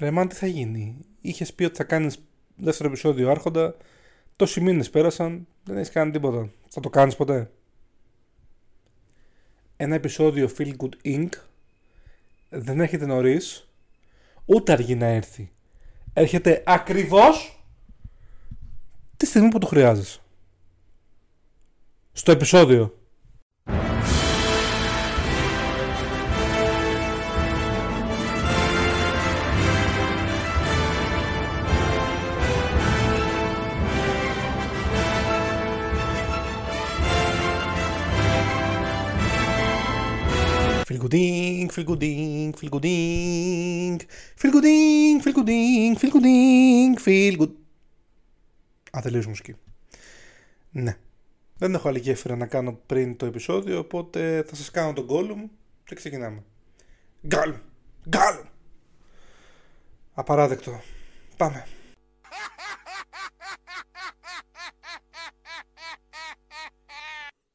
Ρεμάν, τι θα γίνει. Είχες πει ότι θα κάνεις δεύτερο επεισόδιο Άρχοντα. Τόσοι μήνες πέρασαν, δεν έχεις κάνει τίποτα. Θα το κάνεις ποτέ. Ένα επεισόδιο Feel Good Inc. δεν έρχεται νωρίς, ούτε αργεί να έρθει. Έρχεται ακριβώς τη στιγμή που το χρειάζεσαι. Στο επεισόδιο. Φιλκουντίνγκ, φιλκουντίνγκ, φιλκουντίνγκ, φιλκουντίνγκ, φιλκουντίνγκ, φιλκουντίνγκ, φιλκουντίνγκ. Α, τελείωσε μουσική. Ναι. Δεν έχω άλλη γέφυρα να κάνω πριν το επεισόδιο, οπότε θα σας κάνω τον Gollum και ξεκινάμε. Γκάλ! Γκάλ! Απαράδεκτο. Πάμε.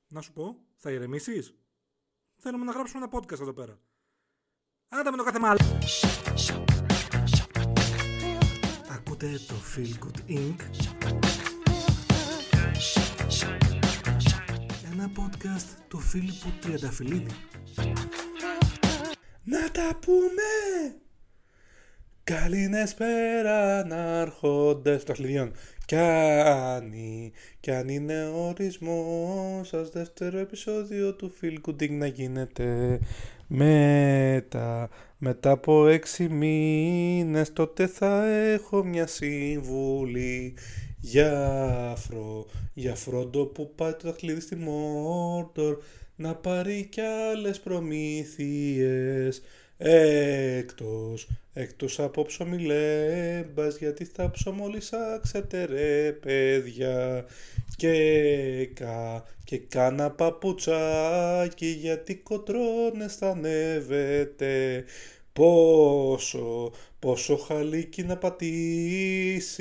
Να σου πω, θα ηρεμήσεις; Θέλουμε να γράψουμε ένα podcast εδώ πέρα. Άντε με το κάθε μάλλον. Ακούτε το Feel Good Inc. Ένα podcast του Φίλιππου Τριανταφυλλίδη. Να τα πούμε! Καληνεσπέρα να έρχονται στο αθλητιών. Κι αν, κι αν είναι ορισμός σας δεύτερο επεισόδιο του Feel Good να γίνεται μετά, μετά από έξι μήνες τότε θα έχω μια συμβουλή για αφρό, για φρόντο που πάει το δαχτυλίδι στη Μόρτορ να πάρει κι άλλες προμήθειες Έκτος, έκτος από ψωμιλέμπας γιατί θα ψωμολισάξετε ρε παιδιά. Και κα και κάνα παπουτσάκι γιατί κοτρώνες θα ανέβετε. Πόσο, πόσο χαλίκι να πατήσεις.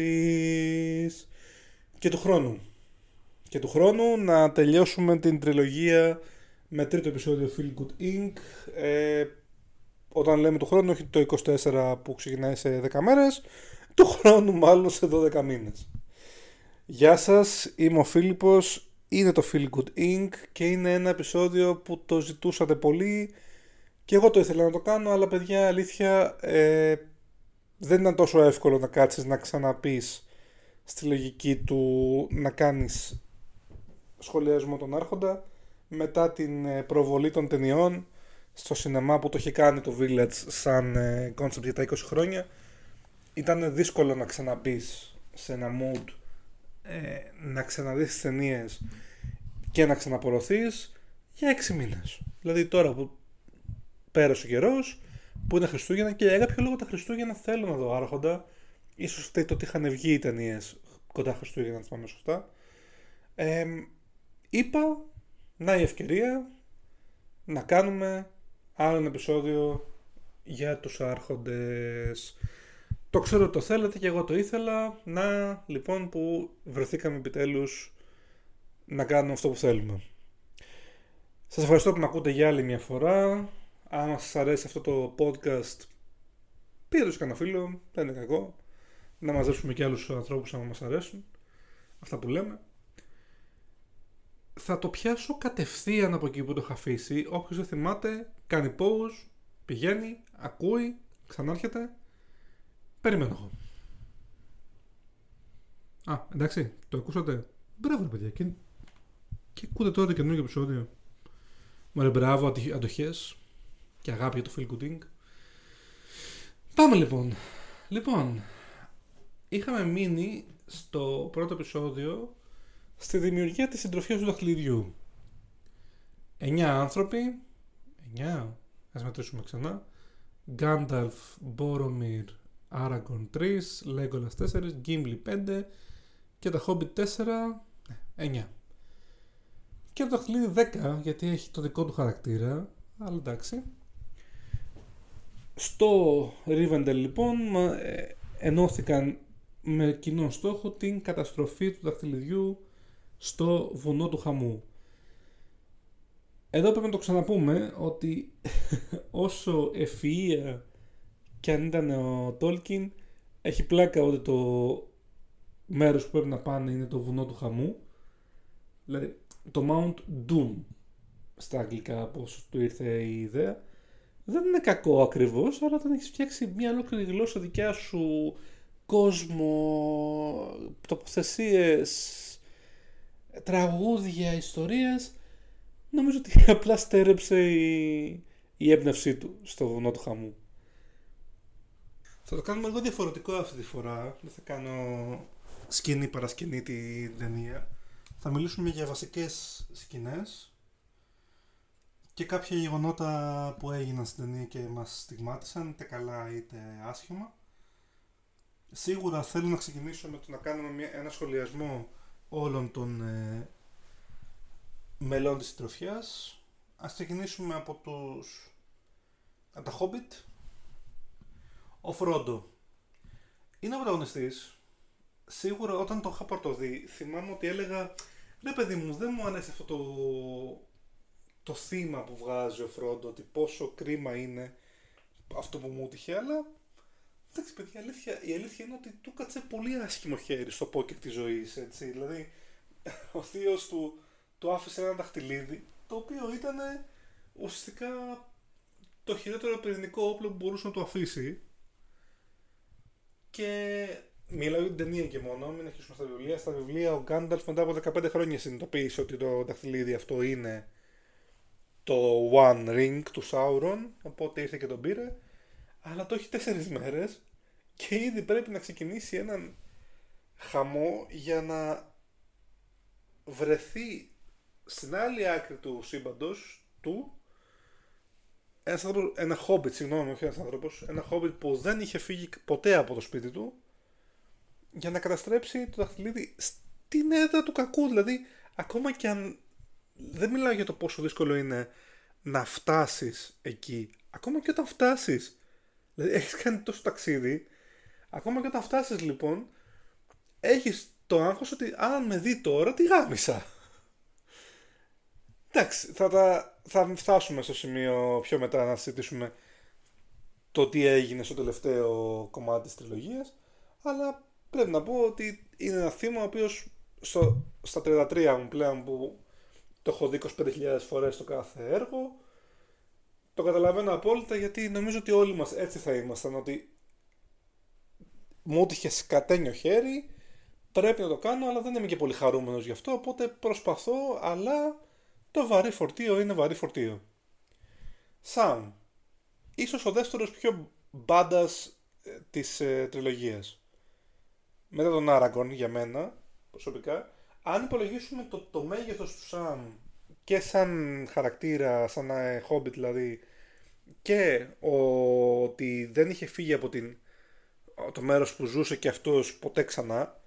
Και του χρόνου. Και του χρόνου να τελειώσουμε την τριλογία με τρίτο επεισόδιο Feel Good Inc. Ε, όταν λέμε του χρόνου, όχι το 24 που ξεκινάει σε 10 μέρες, του χρόνου μάλλον σε 12 μήνες. Γεια σας, είμαι ο Φίλιππος, είναι το Feel Good Inc. και είναι ένα επεισόδιο που το ζητούσατε πολύ και εγώ το ήθελα να το κάνω, αλλά παιδιά αλήθεια ε, δεν ήταν τόσο εύκολο να κάτσεις να ξαναπείς στη λογική του να κάνεις σχολιασμό των άρχοντα μετά την ε, προβολή των ταινιών στο σινεμά που το είχε κάνει το Village σαν concept για τα 20 χρόνια ήταν δύσκολο να ξαναπείς σε ένα mood ε, να ξαναδείς τις ταινίες και να ξαναπορωθείς για 6 μήνες. Δηλαδή τώρα που πέρασε ο καιρός, που είναι Χριστούγεννα και για κάποιο λόγο τα Χριστούγεννα θέλω να δω άρχοντα. Ίσως φταίει το ότι είχαν βγει οι ταινίες κοντά Χριστούγεννα, να πάμε σωστά. Ε, είπα, να η ευκαιρία να κάνουμε άλλο ένα επεισόδιο για τους άρχοντες. Το ξέρω ότι το θέλετε και εγώ το ήθελα. Να, λοιπόν, που βρεθήκαμε επιτέλους να κάνουμε αυτό που θέλουμε. Σας ευχαριστώ που με ακούτε για άλλη μια φορά. Αν σας αρέσει αυτό το podcast, πείτε το σε κανένα φίλο, δεν είναι κακό. Να μαζέψουμε και άλλους ανθρώπους αν μας αρέσουν. Αυτά που λέμε. Θα το πιάσω κατευθείαν από εκεί που το είχα αφήσει. Όποιος δεν θυμάται, κάνει pause, πηγαίνει, ακούει, ξανάρχεται. Περιμένω εγώ. Α, εντάξει, το ακούσατε. Μπράβο, παιδιά. Και, και ακούτε τώρα το καινούργιο επεισόδιο. Μωρέ, μπράβο, αντοχές και αγάπη για το Feel Good Πάμε λοιπόν. Λοιπόν, είχαμε μείνει στο πρώτο επεισόδιο στη δημιουργία της συντροφιάς του δαχτυλιδιού. Εννιά άνθρωποι 9, ας μετρήσουμε ξανά. Γκάνταλφ, Μπόρομιρ, Άραγκον 3, Λέγκολας 4, Γκίμπλι 5 και τα Hobbit 4, 9. Και το δαχτυλίδι 10 γιατί έχει το δικό του χαρακτήρα, αλλά εντάξει. Στο Rivendell λοιπόν ε, ενώθηκαν με κοινό στόχο την καταστροφή του δαχτυλιδιού στο βουνό του Χαμού. Εδώ πρέπει να το ξαναπούμε ότι όσο ευφυΐα και αν ήταν ο Τόλκιν, έχει πλάκα ότι το μέρος που πρέπει να πάνε είναι το βουνό του χαμού. Δηλαδή, το Mount Doom στα αγγλικά, πώς του ήρθε η ιδέα. Δεν είναι κακό ακριβώς, αλλά όταν έχεις φτιάξει μια ολόκληρη γλώσσα δικιά σου, κόσμο, τοποθεσίες, τραγούδια, ιστορίες, νομίζω ότι απλά στέρεψε η, η έμπνευσή του στο βουνό του χαμού. Θα το κάνουμε λίγο διαφορετικό αυτή τη φορά. Δεν θα κάνω σκηνή παρασκηνή την ταινία. Θα μιλήσουμε για βασικές σκηνές και κάποια γεγονότα που έγιναν στην ταινία και μας στιγμάτισαν, είτε καλά είτε άσχημα. Σίγουρα θέλω να ξεκινήσω με το να κάνουμε μια, ένα σχολιασμό όλων των ε, μελών της συντροφιάς. Ας ξεκινήσουμε από τους από τα Hobbit. Ο Φρόντο είναι ο πρωταγωνιστής. Σίγουρα όταν το είχα πρωτοδεί θυμάμαι ότι έλεγα ρε παιδί μου δεν μου αρέσει αυτό το, το θύμα που βγάζει ο Φρόντο ότι πόσο κρίμα είναι αυτό που μου τυχε αλλά Εντάξει, παιδιά, η αλήθεια, η αλήθεια είναι ότι του κάτσε πολύ άσχημο χέρι στο πόκερ της ζωής. Δηλαδή, ο θείος του του άφησε ένα δαχτυλίδι, το οποίο ήταν ουσιαστικά το χειρότερο πυρηνικό όπλο που μπορούσε να του αφήσει. Και μιλάω για την ταινία και μόνο, μην αρχίσουμε στα βιβλία. Στα βιβλία ο Γκάνταλφ μετά από 15 χρόνια συνειδητοποίησε ότι το δαχτυλίδι αυτό είναι το One Ring του Sauron, οπότε ήρθε και τον πήρε αλλά το έχει τέσσερις μέρες και ήδη πρέπει να ξεκινήσει έναν χαμό για να βρεθεί στην άλλη άκρη του σύμπαντος του ένας άνθρωπος, ένα χόμπιτ, συγγνώμη, όχι ένα άνθρωπο, ένα χόμπιτ που δεν είχε φύγει ποτέ από το σπίτι του για να καταστρέψει το δαχτυλίδι στην έδρα του κακού. Δηλαδή, ακόμα και αν δεν μιλάω για το πόσο δύσκολο είναι να φτάσεις εκεί, ακόμα και όταν φτάσεις Δηλαδή έχεις κάνει τόσο ταξίδι. Ακόμα και όταν φτάσεις λοιπόν, έχεις το άγχος ότι αν με δει τώρα, τι γάμισα. Εντάξει, θα, τα, θα φτάσουμε στο σημείο πιο μετά να συζητήσουμε το τι έγινε στο τελευταίο κομμάτι της τριλογίας αλλά πρέπει να πω ότι είναι ένα θύμα ο οποίος στα 33 μου πλέον που το έχω δει 25.000 φορές το κάθε έργο το καταλαβαίνω απόλυτα γιατί νομίζω ότι όλοι μας έτσι θα ήμασταν ότι μου είχε σκατένιο χέρι πρέπει να το κάνω αλλά δεν είμαι και πολύ χαρούμενος γι' αυτό οπότε προσπαθώ αλλά το βαρύ φορτίο είναι βαρύ φορτίο. Σαν ίσως ο δεύτερος πιο μπάντας ε, της ε, τριλογίας μετά τον Άραγκον για μένα προσωπικά αν υπολογίσουμε το, το μέγεθος του Σαμ και σαν χαρακτήρα, σαν χόμπι δηλαδή και ο, ότι δεν είχε φύγει από την, το μέρος που ζούσε και αυτός ποτέ ξανά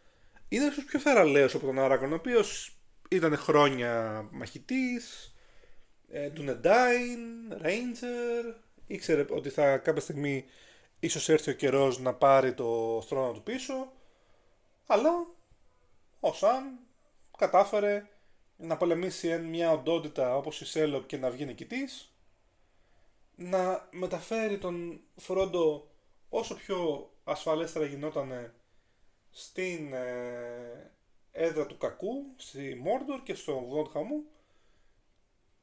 είναι ίσως πιο θεραλέος από τον Άραγκον ο οποίος ήταν χρόνια μαχητής ε, του Νεντάιν, Ranger ήξερε ότι θα κάποια στιγμή ίσως έρθει ο καιρός να πάρει το θρόνο του πίσω αλλά ο Σαμ κατάφερε να πολεμήσει μια οντότητα όπως η Σέλοπ και να βγει νικητής, να μεταφέρει τον Φρόντο όσο πιο ασφαλέστερα γινόταν στην ε, έδρα του κακού, στη Μόρντορ και στο Βουνό Χαμού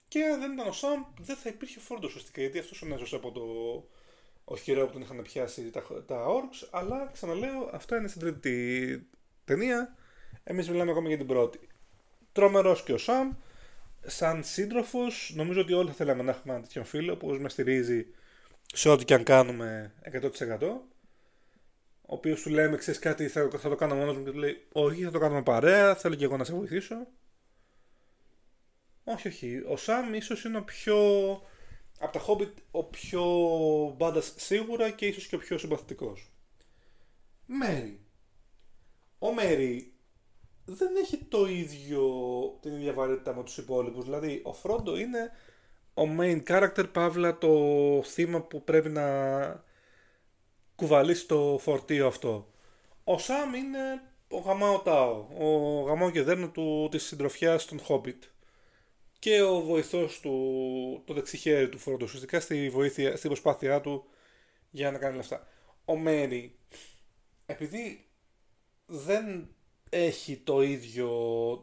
και αν δεν ήταν ο Σαμ δεν θα υπήρχε Φρόντο ουσιαστικά γιατί αυτός έσωσε από το οχυρό που τον είχαν πιάσει τα, τα Orcs αλλά ξαναλέω αυτά είναι στην τρίτη ταινία εμείς μιλάμε ακόμα για την πρώτη τρομερός και ο Σαμ. Σαν σύντροφος, νομίζω ότι όλοι θα θέλαμε να έχουμε ένα τέτοιο φίλο που μα στηρίζει σε ό,τι και αν κάνουμε 100%. Ο οποίος του λέμε, ξέρεις κάτι, θα, θα το κάνω μόνο μου και του λέει, Όχι, θα το κάνουμε παρέα, θέλω και εγώ να σε βοηθήσω. Όχι, όχι. Ο Σαμ ίσως είναι ο πιο. Από τα Hobbit ο πιο μπάντας σίγουρα και ίσως και ο πιο συμπαθητικός. Μέρι. Ο Μέρι δεν έχει το ίδιο, την ίδια βαρύτητα με τους υπόλοιπους. Δηλαδή, ο Φρόντο είναι ο main character, παύλα το θύμα που πρέπει να κουβαλήσει το φορτίο αυτό. Ο Σαμ είναι ο Γαμάο Τάο, ο Γαμάο και δέρνο του, της συντροφιάς των Hobbit. Και ο βοηθός του, το δεξιχέρι του Φρόντο, ουσιαστικά στη βοήθεια, στην προσπάθειά του για να κάνει λεφτά. Ο Μέρι, επειδή δεν έχει το ίδιο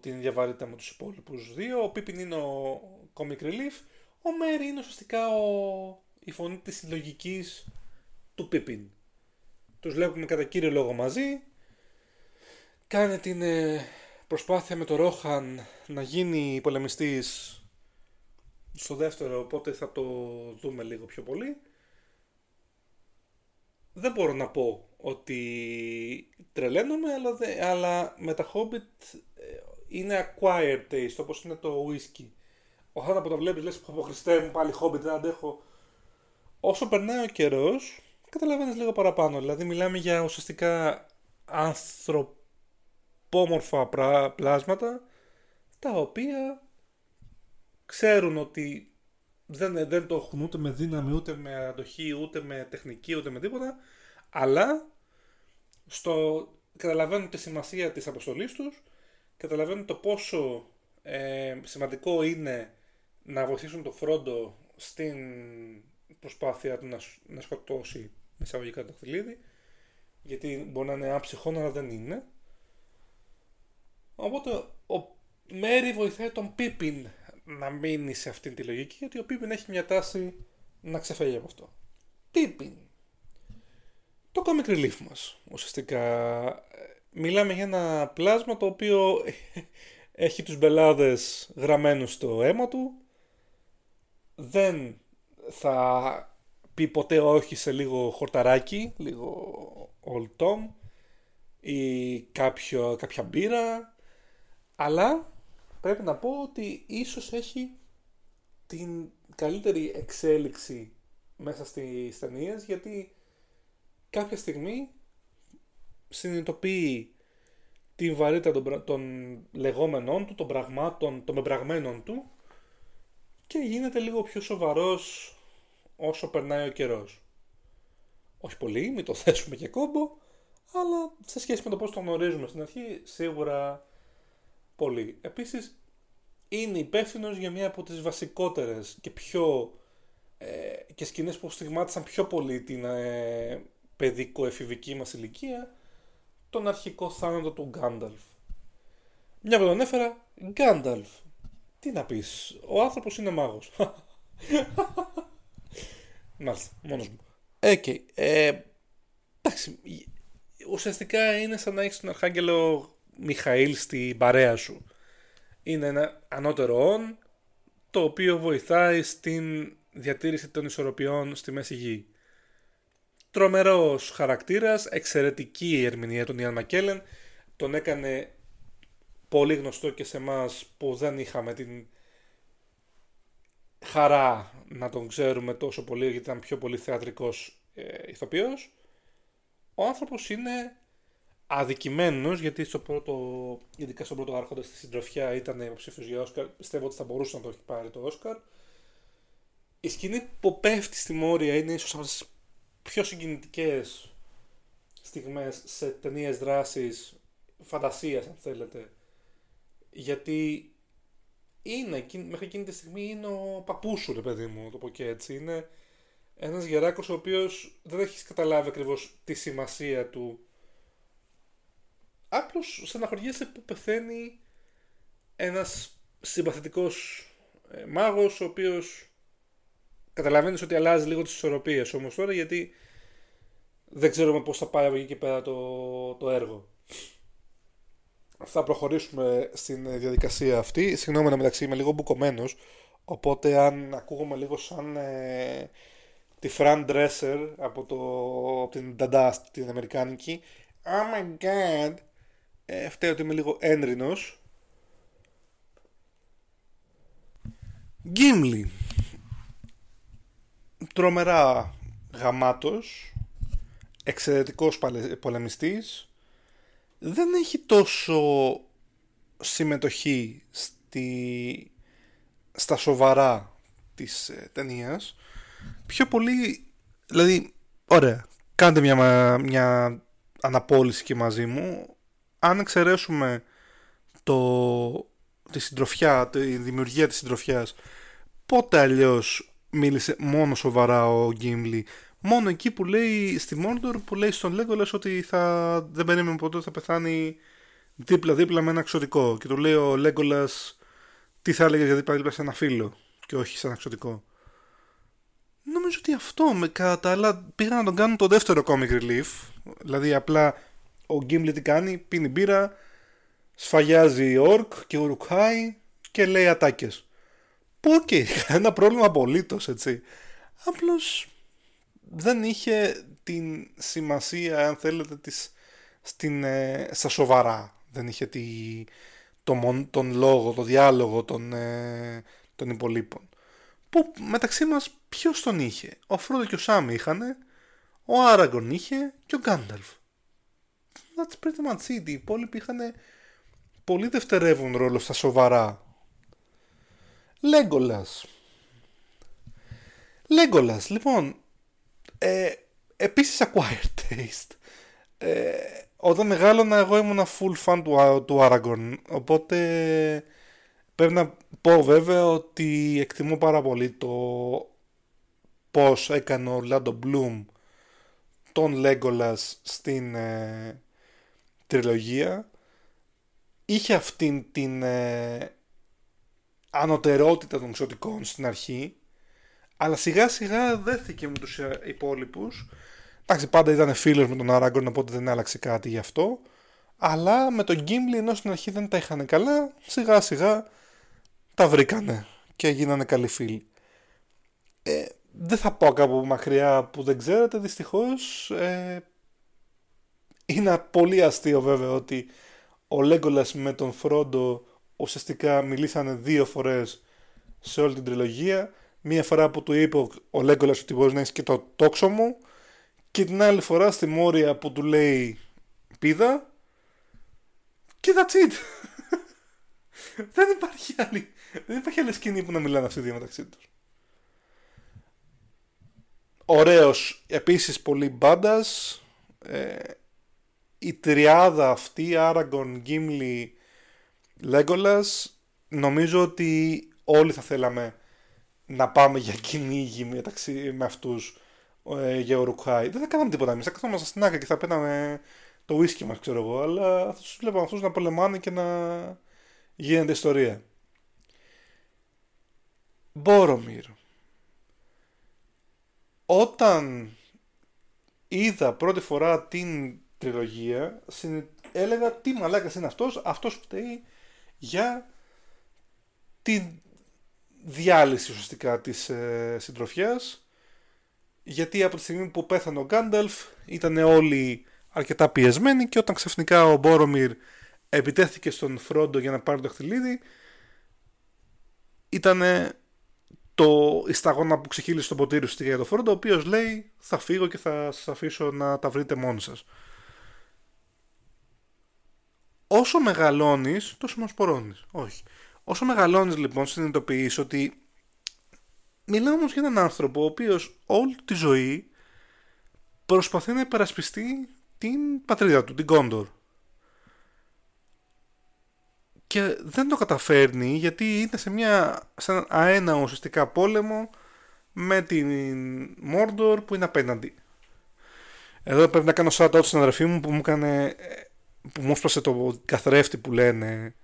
την ίδια βαρύτητα με τους υπόλοιπους δύο, ο Πίπιν είναι ο comic relief, ο Μέρι είναι ουσιαστικά ο... η φωνή της συλλογικής του Πίπιν. Τους βλέπουμε κατά κύριο λόγο μαζί, κάνει την ε, προσπάθεια με το Ρόχαν να γίνει πολεμιστής στο δεύτερο, οπότε θα το δούμε λίγο πιο πολύ. Δεν μπορώ να πω ότι τρελαίνομαι, αλλά, δε, αλλά με τα Hobbit ε, είναι acquired taste, όπως είναι το whisky. Ο που το βλέπεις λες, από Χριστέ μου πάλι Hobbit, δεν αντέχω. Όσο περνάει ο καιρός, καταλαβαίνεις λίγο παραπάνω. Δηλαδή μιλάμε για ουσιαστικά ανθρωπόμορφα πλάσματα, τα οποία ξέρουν ότι δεν, δεν το έχουν ούτε με δύναμη, ούτε με αντοχή, ούτε με τεχνική, ούτε με τίποτα, αλλά στο, καταλαβαίνουν τη σημασία της αποστολής τους, καταλαβαίνουν το πόσο ε, σημαντικό είναι να βοηθήσουν το Φρόντο στην προσπάθεια του να, να σκοτώσει εισαγωγικά το χτυλίδι, γιατί μπορεί να είναι άψυχο, αλλά δεν είναι. Οπότε ο Μέρι βοηθάει τον Πίπιν να μείνει σε αυτή τη λογική, γιατί ο Πίπιν έχει μια τάση να ξεφεύγει από αυτό. Πίπιν. Το comic relief μας, ουσιαστικά. Μιλάμε για ένα πλάσμα το οποίο έχει τους μπελάδες γραμμένους στο αίμα του. Δεν θα πει ποτέ όχι σε λίγο χορταράκι, λίγο old tom ή κάποιο, κάποια μπύρα, αλλά πρέπει να πω ότι ίσως έχει την καλύτερη εξέλιξη μέσα στις ταινίες γιατί κάποια στιγμή συνειδητοποιεί την βαρύτητα των, των λεγόμενών του, των πραγμάτων, των μεμπραγμένων του και γίνεται λίγο πιο σοβαρός όσο περνάει ο καιρός. Όχι πολύ, μην το θέσουμε και κόμπο, αλλά σε σχέση με το πώς το γνωρίζουμε στην αρχή, σίγουρα πολύ. Επίσης, είναι υπεύθυνος για μία από τις βασικότερες και πιο ε, και σκηνές που στιγμάτισαν πιο πολύ την ε, παιδικο-εφηβική μας ηλικία, τον αρχικό θάνατο του Γκάνταλφ. Μια που τον έφερα, Γκάνταλφ. Τι να πεις, ο άνθρωπος είναι μάγος. Μάλιστα, μόνος μου. Okay, ε, εντάξει, ουσιαστικά είναι σαν να έχεις τον Αρχάγγελο Μιχαήλ στην παρέα σου. Είναι ένα ανώτερο όν το οποίο βοηθάει στην διατήρηση των ισορροπιών στη Μέση Γη. Τρομερός χαρακτήρας, εξαιρετική η ερμηνεία του Ιαν Μακέλεν, τον έκανε πολύ γνωστό και σε εμάς που δεν είχαμε την χαρά να τον ξέρουμε τόσο πολύ γιατί ήταν πιο πολύ θεατρικός ε, ηθοποιός. Ο άνθρωπος είναι αδικημένος γιατί στο πρώτο, ειδικά στον πρώτο άρχοντα στη συντροφιά ήταν υποψήφιος για Όσκαρ. Πιστεύω ότι θα μπορούσε να το έχει πάρει το Όσκαρ. Η σκηνή που πέφτει στη Μόρια είναι ίσως από τις πιο συγκινητικές στιγμές σε ταινίες δράσης φαντασίας, αν θέλετε. Γιατί είναι, μέχρι εκείνη τη στιγμή είναι ο παππούς σου, ρε παιδί μου, το πω και έτσι. Είναι ένας γεράκος ο οποίος δεν έχεις καταλάβει ακριβώς τη σημασία του Απλώς στεναχωριέσαι που πεθαίνει ένας συμπαθητικός ε, μάγος ο οποίος καταλαβαίνεις ότι αλλάζει λίγο τις ισορροπίες όμως τώρα γιατί δεν ξέρουμε πώς θα πάει από εκεί και πέρα το, το έργο. Θα προχωρήσουμε στην διαδικασία αυτή. Συγγνώμη να μεταξύ είμαι λίγο μπουκωμένος οπότε αν ακούγομαι λίγο σαν ε, τη Fran Dresser από, το, από την Dada την Αμερικάνικη Oh my god ε, φταίει ότι είμαι λίγο ένρινος. Γκίμλι. Τρομερά γαμάτος. Εξαιρετικός πολεμιστής. Δεν έχει τόσο συμμετοχή στη, στα σοβαρά της ε, ταινίας. Πιο πολύ, δηλαδή, ωραία, κάντε μια, μια αναπόλυση και μαζί μου αν εξαιρέσουμε το, τη συντροφιά, τη δημιουργία της συντροφιάς, πότε αλλιώς μίλησε μόνο σοβαρά ο Γκίμλι, Μόνο εκεί που λέει στη Mordor που λέει στον Legolas ότι θα, δεν περίμενε ποτέ θα πεθάνει δίπλα-δίπλα με ένα εξωτικό. Και του λέει ο Legolas τι θα έλεγες για δίπλα-δίπλα σε ένα φίλο και όχι σε ένα εξωτικό. Νομίζω ότι αυτό με κατά τα άλλα πήγαν να τον κάνουν το δεύτερο comic relief. Δηλαδή απλά ο Gimli τι κάνει, πίνει μπύρα, σφαγιάζει ορκ και ουρουκάει και λέει ατάκες. Που OK, okay, κανένα πρόβλημα απολύτως έτσι. Απλώς δεν είχε την σημασία, αν θέλετε, της, στην, ε, στα σοβαρά. Δεν είχε τη, το, τον λόγο, το διάλογο των, ε, των υπολοίπων. Που μεταξύ μας ποιος τον είχε; Ο Φρόδο και ο Σάμι είχανε, ο Άραγκον είχε και ο Γκάνταλφ. That's pretty much it. Οι υπόλοιποι είχαν πολύ δευτερεύον ρόλο στα σοβαρά. Λέγκολας. Λέγκολας, λοιπόν, ε, επίσης acquired taste. Ε, όταν μεγάλωνα εγώ ήμουν full fan του, του Aragorn, οπότε πρέπει να πω βέβαια ότι εκτιμώ πάρα πολύ το πώς έκανε ο Λάντο Μπλουμ τον Λέγκολας στην ε, τριλογία. Είχε αυτήν την ε, ανωτερότητα των εξωτικών στην αρχή, αλλά σιγά σιγά δέθηκε με τους ε, υπόλοιπους. Εντάξει, πάντα ήταν φίλος με τον Αράγκορν, οπότε δεν άλλαξε κάτι γι' αυτό. Αλλά με τον Γκίμπλι, ενώ στην αρχή δεν τα είχαν καλά, σιγά σιγά τα βρήκανε και γίνανε καλοί φίλοι. Ε, δεν θα πω κάπου μακριά που δεν ξέρετε, δυστυχώς. Ε, είναι πολύ αστείο βέβαια ότι ο Λέγκολας με τον Φρόντο ουσιαστικά μιλήσανε δύο φορές σε όλη την τριλογία. Μία φορά που του είπε ο Λέγκολας ότι μπορείς να έχεις και το τόξο μου και την άλλη φορά στη Μόρια που του λέει πίδα και that's it. δεν υπάρχει άλλη, δεν υπάρχει άλλη σκηνή που να μιλάνε αυτοί οι δύο μεταξύ τους. Ωραίος, επίσης πολύ μπάντας. Ε, η τριάδα αυτή, Aragorn, Gimli, Legolas, νομίζω ότι όλοι θα θέλαμε να πάμε για κυνήγι μεταξύ με αυτούς ε, για Ουρουκάι. Δεν θα κάναμε τίποτα εμείς, θα καθόμαστε στην άκρη και θα πέναμε το whisky μας ξέρω εγώ, αλλά θα τους βλέπαμε αυτούς να πολεμάνε και να γίνεται ιστορία. Μπόρομιρ. Όταν είδα πρώτη φορά την τριλογία, έλεγα τι μαλάκας είναι αυτός, αυτός φταίει για τη διάλυση ουσιαστικά της ε, συντροφιάς γιατί από τη στιγμή που πέθανε ο Γκάνταλφ ήταν όλοι αρκετά πιεσμένοι και όταν ξαφνικά ο Μπόρομιρ επιτέθηκε στον Φρόντο για να πάρει το χτυλίδι ήταν το η σταγόνα που ξεχύλισε το ποτήρι στη για τον Φρόντο ο οποίος λέει θα φύγω και θα σας αφήσω να τα βρείτε μόνοι σας όσο μεγαλώνεις, τόσο μας πορώνεις. Όχι. Όσο μεγαλώνεις λοιπόν συνειδητοποιείς ότι μιλάω όμως για έναν άνθρωπο ο οποίος όλη τη ζωή προσπαθεί να υπερασπιστεί την πατρίδα του, την Κόντορ. Και δεν το καταφέρνει γιατί είναι σε, μια, σε ένα αένα ουσιαστικά πόλεμο με την Μόρντορ που είναι απέναντι. Εδώ πρέπει να κάνω shout out στην αδερφή μου που μου έκανε που μου έσπασε το καθρέφτη που λένε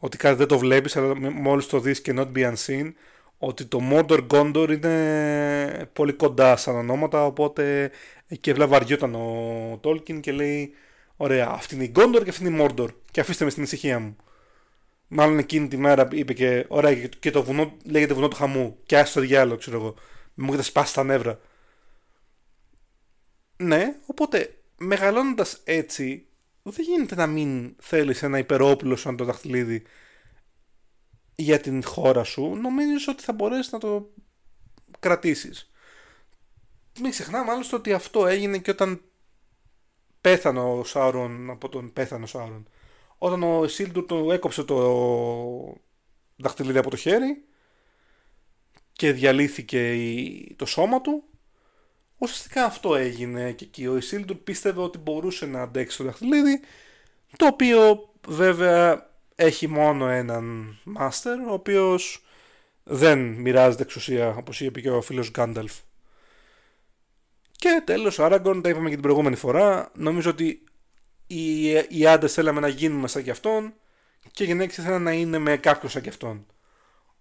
ότι κάτι δεν το βλέπεις αλλά μόλις το δεις και not be unseen ότι το Mordor Gondor είναι πολύ κοντά σαν ονόματα οπότε εκεί βαριόταν ο Tolkien και λέει ωραία αυτή είναι η Gondor και αυτή είναι η Mordor και αφήστε με στην ησυχία μου μάλλον εκείνη τη μέρα είπε και ωραία και το βουνό λέγεται βουνό του χαμού και άσχει το διάλογο ξέρω εγώ. Μου έχετε σπάσει τα νεύρα ναι οπότε μεγαλώνοντας έτσι δεν γίνεται να μην θέλεις ένα υπερόπλο σαν το δαχτυλίδι για την χώρα σου. Νομίζεις ότι θα μπορέσεις να το κρατήσεις. Μην ξεχνάμε άλλωστε ότι αυτό έγινε και όταν πέθανε ο Σάουρον από τον πέθανε Σάουρον. Όταν ο Σίλντουρ του έκοψε το δαχτυλίδι από το χέρι και διαλύθηκε το σώμα του Ουσιαστικά αυτό έγινε και εκεί. Ο Ισίλντουρ πίστευε ότι μπορούσε να αντέξει το δαχτυλίδι, το οποίο βέβαια έχει μόνο έναν μάστερ, ο οποίος δεν μοιράζεται εξουσία, όπως είπε και ο φίλος Γκάνταλφ. Και τέλος, ο Άραγκον, τα είπαμε και την προηγούμενη φορά, νομίζω ότι οι, οι άντρες θέλαμε να γίνουμε σαν κι αυτόν και οι γυναίκες ήθελαν να είναι με κάποιον σαν κι αυτόν.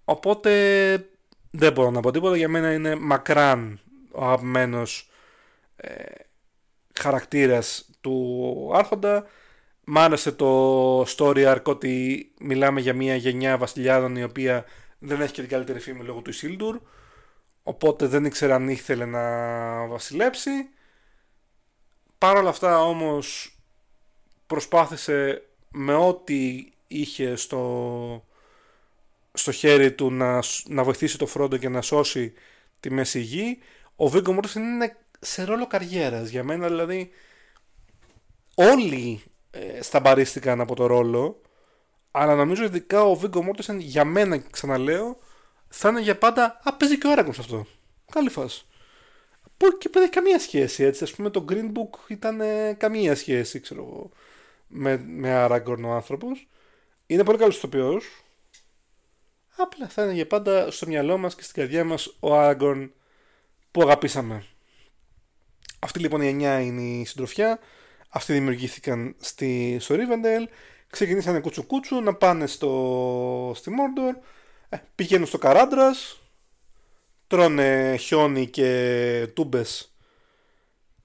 Οπότε δεν μπορώ να πω τίποτα, για μένα είναι μακράν ο αγαπημένος ε, χαρακτήρας του Άρχοντα. Μ' άρεσε το story arc ότι μιλάμε για μια γενιά βασιλιάδων η οποία δεν έχει και την καλύτερη φήμη λόγω του Ισίλντουρ. Οπότε δεν ήξερε αν ήθελε να βασιλέψει. Παρ' όλα αυτά όμως προσπάθησε με ό,τι είχε στο, στο χέρι του να, να βοηθήσει το Φρόντο και να σώσει τη μέση γη. Ο Βίγκο Μόρτον είναι σε ρόλο καριέρας για μένα δηλαδή όλοι ε, σταμπαρίστηκαν από το ρόλο αλλά νομίζω ειδικά ο Βίγκο Μόρτεσεν για μένα ξαναλέω θα είναι για πάντα Α, παίζει και ο Άραγκον σε αυτό. Καλή φάση. Που και δεν έχει καμία σχέση έτσι. Α πούμε το Green Book ήταν ε, καμία σχέση, ξέρω εγώ, με, με Άραγκον ο άνθρωπος. Είναι πολύ καλός ηθοποιός. Απλά θα είναι για πάντα στο μυαλό μας και στην καρδιά μας ο Άραγκον που αγαπήσαμε. Αυτή λοιπόν η 9 είναι η συντροφιά. Αυτοί δημιουργήθηκαν στη, στο Rivendell. Ξεκινήσανε κούτσου κούτσου να πάνε στο, στη Mordor. Ε, πηγαίνουν στο Καράντρας. Τρώνε χιόνι και τούμπες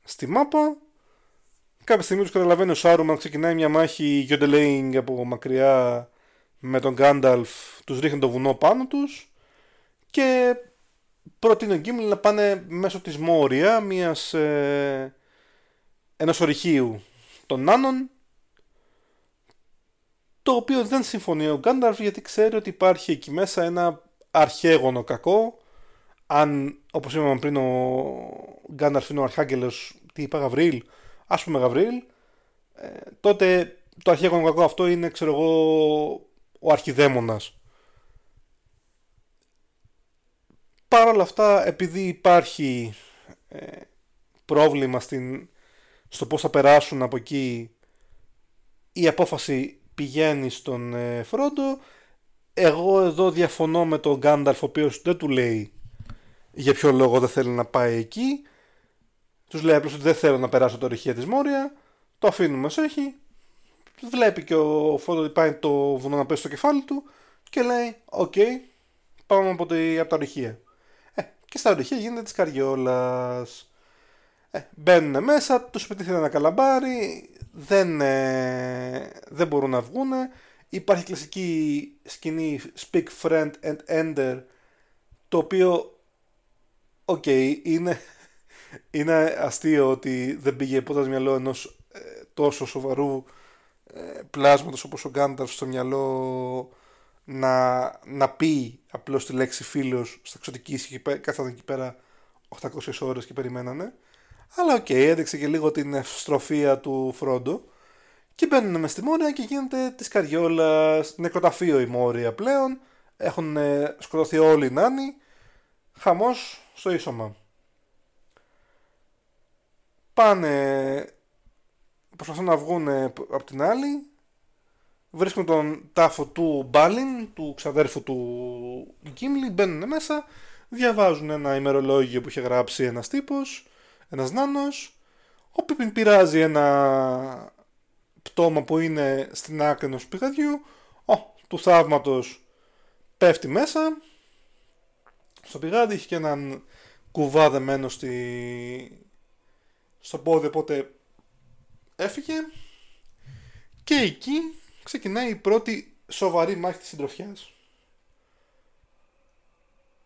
στη μάπα. Κάποια στιγμή τους καταλαβαίνει ο Σάρουμαν, ξεκινάει μια μάχη γιοντελέινγκ από μακριά με τον Γκάνταλφ, τους ρίχνει το βουνό πάνω τους και προτείνει ο Γκίμλ να πάνε μέσω της Μόρια, μιας, ε, ενός ορυχείου των Νάνων το οποίο δεν συμφωνεί ο Γκάνταλφ γιατί ξέρει ότι υπάρχει εκεί μέσα ένα αρχαίγωνο κακό. Αν όπως είπαμε πριν ο Γκάνταλφ είναι ο αρχάγγελος τι είπα Γαβρίλ ας πούμε Γαβρίλ ε, τότε το αρχαίγωνο κακό αυτό είναι ξέρω εγώ ο αρχιδαίμονας Παρ' όλα αυτά επειδή υπάρχει ε, πρόβλημα στην, στο πώς θα περάσουν από εκεί η απόφαση πηγαίνει στον ε, Φρόντο. Εγώ εδώ διαφωνώ με τον Γκάνταλφ ο οποίος δεν του λέει για ποιο λόγο δεν θέλει να πάει εκεί. Τους λέει απλώς ότι δεν θέλω να περάσω το ορυχείο της Μόρια. Το αφήνουμε όσο έχει. Βλέπει και ο Φρόντο ότι πάει το βουνό να πέσει στο κεφάλι του και λέει «OK, πάμε από, τη, από τα ορυχεία». Ε, και στα ορυχεία γίνεται της καριόλας. Ε, μπαίνουν μέσα, τους πετύχει ένα καλαμάρι, δεν, ε, δεν μπορούν να βγουν. Υπάρχει κλασική σκηνή Speak Friend and Enter το οποίο οκ, είναι, είναι αστείο ότι δεν πήγε ποτέ στο μυαλό ενός ε, τόσο σοβαρού ε, πλάσματος όπως ο Γκάνταλφ στο μυαλό να, να πει απλώς τη λέξη φίλος στα ξωτικικά και κάθονταν εκεί πέρα 800 ώρες και περιμένανε. Αλλά OK, okay, έδειξε και λίγο την ευστροφία του Φρόντο. Και μπαίνουν μες στη Μόρια και γίνεται της καριόλας νεκροταφείο η Μόρια πλέον. Έχουν ε, σκοτωθεί όλοι οι νάνοι. Χαμός στο ίσωμα. Πάνε. Προσπαθούν να βγουν από την άλλη. Βρίσκουν τον τάφο του Μπάλιν, του ξαδέρφου του Γκίμλι. Μπαίνουν μέσα. Διαβάζουν ένα ημερολόγιο που είχε γράψει ένας τύπος ένας νάνος, ο Πίπιν πειράζει ένα πτώμα που είναι στην άκρη ενός πηγαδιού, ο, του θαύματος πέφτει μέσα, στο πηγάδι έχει και έναν κουβά δεμένο στη... στο πόδι, οπότε έφυγε και εκεί ξεκινάει η πρώτη σοβαρή μάχη της συντροφιάς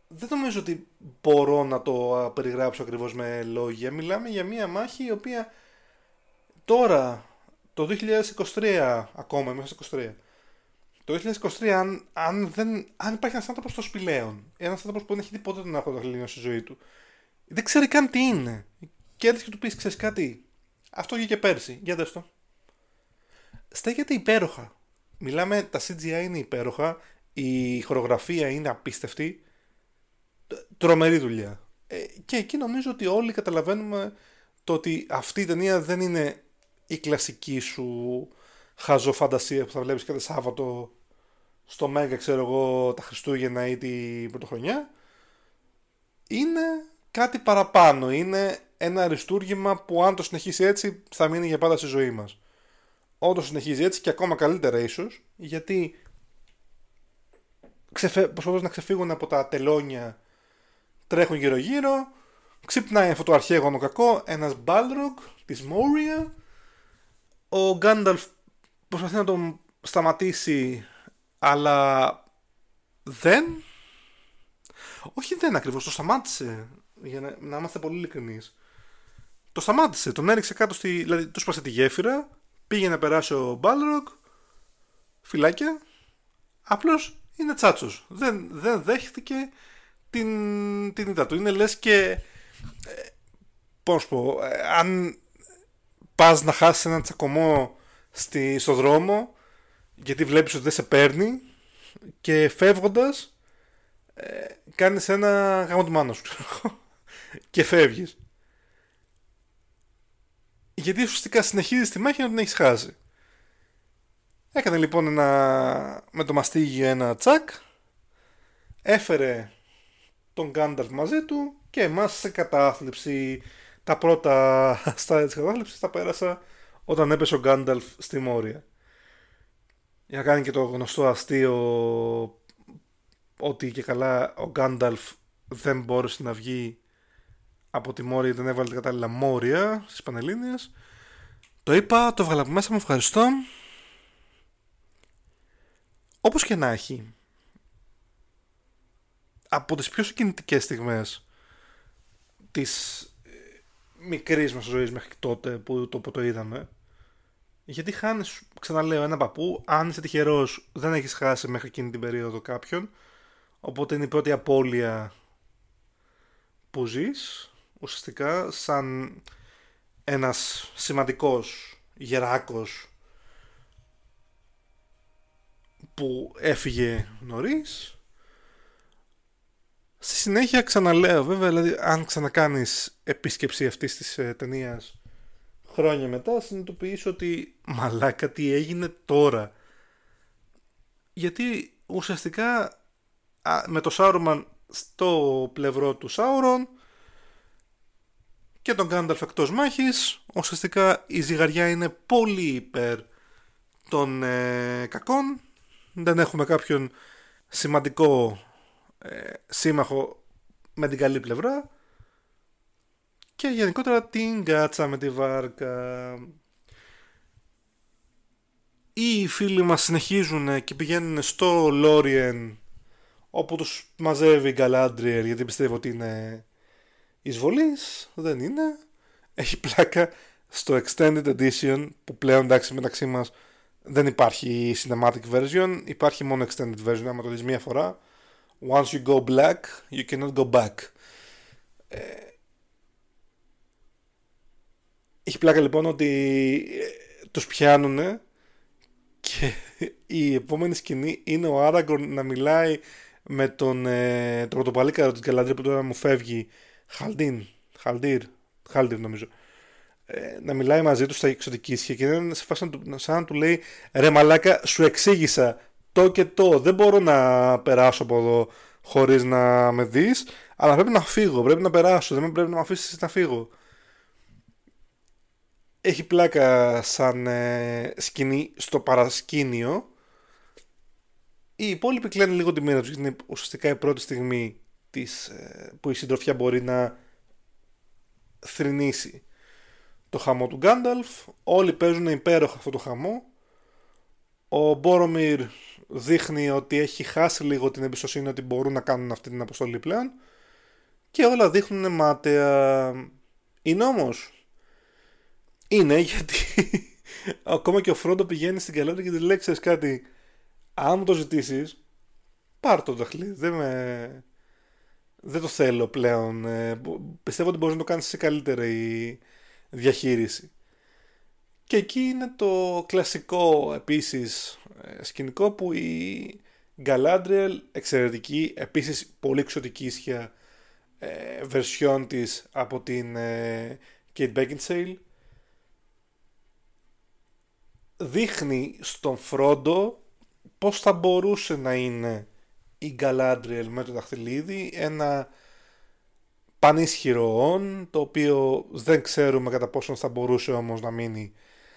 δεν νομίζω ότι μπορώ να το περιγράψω ακριβώς με λόγια. Μιλάμε για μια μάχη η οποία τώρα, το 2023 ακόμα, μέσα στο 2023, το 2023 αν, αν, δεν, αν υπάρχει ένας άνθρωπος στο σπηλαίον, ένας άνθρωπος που δεν έχει τίποτα να έχω στη ζωή του, δεν ξέρει καν τι είναι. Και έρθει και του πεις, ξέρεις κάτι, αυτό βγήκε πέρσι, για δες το. Στέκεται υπέροχα. Μιλάμε, τα CGI είναι υπέροχα, η χορογραφία είναι απίστευτη, τρομερή δουλειά. Ε, και εκεί νομίζω ότι όλοι καταλαβαίνουμε το ότι αυτή η ταινία δεν είναι η κλασική σου χαζοφαντασία που θα βλέπεις κάθε Σάββατο στο Μέγα, ξέρω εγώ, τα Χριστούγεννα ή την Πρωτοχρονιά. Είναι κάτι παραπάνω. Είναι ένα αριστούργημα που αν το συνεχίσει έτσι θα μείνει για πάντα στη ζωή μας. Όντως συνεχίζει έτσι και ακόμα καλύτερα ίσως, γιατί ξεφε... προσπαθούν να ξεφύγουν από τα τελώνια, τρέχουν γύρω γύρω, ξυπνάει αυτό το αρχαίγωνο κακό, ένας Balrog της Μόρια, ο Γκάνταλφ προσπαθεί να τον σταματήσει, αλλά δεν. Όχι δεν ακριβώς, το σταμάτησε, για να, να είμαστε πολύ ειλικρινείς. Το σταμάτησε, τον έριξε κάτω στη. Δηλαδή, του σπάσε τη γέφυρα, πήγε να περάσει ο Balrog, φυλάκια. Απλώς είναι τσάτσος. Δεν, δεν δέχτηκε την, την ιδέα του. Είναι λες και. Ε, Πώς πω, ε, αν πας να χάσεις έναν τσακωμό στη, στο δρόμο, γιατί βλέπεις ότι δεν σε παίρνει και φεύγοντας, ε, κάνεις ένα γάμο του μάνας σου, και φεύγεις. Γιατί ουσιαστικά συνεχίζεις τη μάχη να την έχεις χάσει. Έκανε λοιπόν ένα, με το μαστίγιο ένα τσακ, έφερε τον Γκάνταλφ μαζί του και εμάς σε κατάθλιψη. Τα πρώτα στάδια της κατάθλιψης τα πέρασα όταν έπεσε ο Γκάνταλφ στη Μόρια. Για να κάνει και το γνωστό αστείο ότι και καλά ο Γκάνταλφ δεν μπόρεσε να βγει από τη Μόρια γιατί δεν έβαλε την κατάλληλα Μόρια στις Πανελλήνιες. Το είπα, το έβγαλα από μέσα μου, ευχαριστώ. Όπως και να έχει, από τις πιο συγκινητικές στιγμές της ε, μικρής μας ζωής μέχρι τότε που το, που το είδαμε, γιατί χάνεις, ξαναλέω, ένα παππού, αν είσαι τυχερός δεν έχεις χάσει μέχρι εκείνη την περίοδο κάποιον, οπότε είναι η πρώτη απώλεια που ζεις, ουσιαστικά σαν ένας σημαντικός γεράκος που έφυγε νωρίς. Στη συνέχεια ξαναλέω βέβαια, δηλαδή αν ξανακάνεις επίσκεψη αυτής της ε, ταινίας χρόνια μετά συνειδητοποιείς ότι μαλάκα τι έγινε τώρα. Γιατί ουσιαστικά με το Σάρουμαν στο πλευρό του Σάουρον και τον Γκάνταλφ εκτός μάχης. Ουσιαστικά η ζυγαριά είναι πολύ υπέρ των ε, κακών. Δεν έχουμε κάποιον σημαντικό ε, σύμμαχο με την καλή πλευρά. Και γενικότερα την κάτσα με τη βάρκα. Οι φίλοι μας συνεχίζουν και πηγαίνουν στο Λόριεν όπου τους μαζεύει η Γκαλάντριερ γιατί πιστεύω ότι είναι εισβολής, δεν είναι. Έχει πλάκα στο Extended Edition που πλέον εντάξει μεταξύ μας δεν υπάρχει cinematic version, υπάρχει μόνο extended version, άμα το δεις μία φορά. Once you go black, you cannot go back. Ε, έχει πλάκα λοιπόν ότι ε, τους πιάνουνε και η επόμενη σκηνή είναι ο Άραγκορν να μιλάει με τον ε, το πρωτοπαλίκαρο της Γκαλάντρια που τώρα μου φεύγει Χαλντίν, Χαλντίρ, Χαλντίρ νομίζω. Ε, να μιλάει μαζί του στα εξωτική ίσια και είναι σε φάση σαν να του λέει ρε μαλάκα σου εξήγησα το και το. Δεν μπορώ να περάσω από εδώ χωρίς να με δεις αλλά πρέπει να φύγω, πρέπει να περάσω. Δεν πρέπει να με αφήσεις να φύγω έχει πλάκα σαν ε, σκηνή στο παρασκήνιο. Οι υπόλοιποι κλαίνουν λίγο τη μοίρα τους γιατί είναι ουσιαστικά η πρώτη στιγμή της, ε, που η συντροφιά μπορεί να θρυνήσει το χαμό του Γκάνταλφ. Όλοι παίζουν υπέροχα αυτό το χαμό. Ο Μπόρομιρ δείχνει ότι έχει χάσει λίγο την εμπιστοσύνη ότι μπορούν να κάνουν αυτή την αποστολή πλέον. Και όλα δείχνουν μάταια. Είναι όμως. Είναι γιατί ακόμα και ο Φρόντο πηγαίνει στην καλότητα και της λέει: κάτι, αν μου το ζητήσεις, πάρ το δαχλή. Δεν, με... δεν το θέλω πλέον. Ε, πιστεύω ότι μπορείς να το κάνεις σε καλύτερη διαχείριση. Και εκεί είναι το κλασικό επίσης ε, σκηνικό που η Galadriel εξαιρετική, επίσης πολύ εξωτική ίσια ε, βερσιόν της από την ε, Kate Beckinsale δείχνει στον Φρόντο πως θα μπορούσε να είναι η Galadriel με το δαχτυλίδι ένα πανίσχυρο on, το οποίο δεν ξέρουμε κατά πόσο θα μπορούσε όμως να μείνει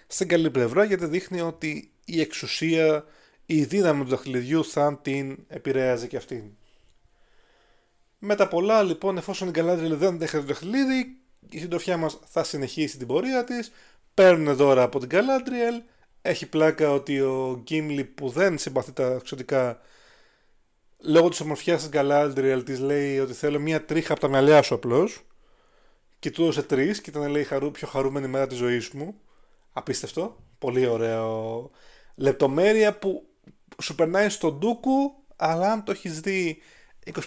στην καλή πλευρά γιατί δείχνει ότι η εξουσία, η δύναμη του δαχτυλιδιού θα την επηρέαζε και αυτήν. Με τα πολλά λοιπόν εφόσον η Galadriel δεν αντέχει το δαχτυλίδι η συντροφιά μας θα συνεχίσει την πορεία της παίρνουν δώρα από την Galadriel έχει πλάκα ότι ο Gimli που δεν συμπαθεί τα εξωτικά λόγω της ομορφιάς της Galadriel της λέει ότι θέλω μία τρίχα από τα μαλλιά σου απλώς. Και του έδωσε τρεις και ήταν λέει χαρού, πιο χαρούμενη μέρα της ζωής μου. Απίστευτο, πολύ ωραίο. Λεπτομέρεια που σου περνάει στον ντούκου αλλά αν το έχεις δει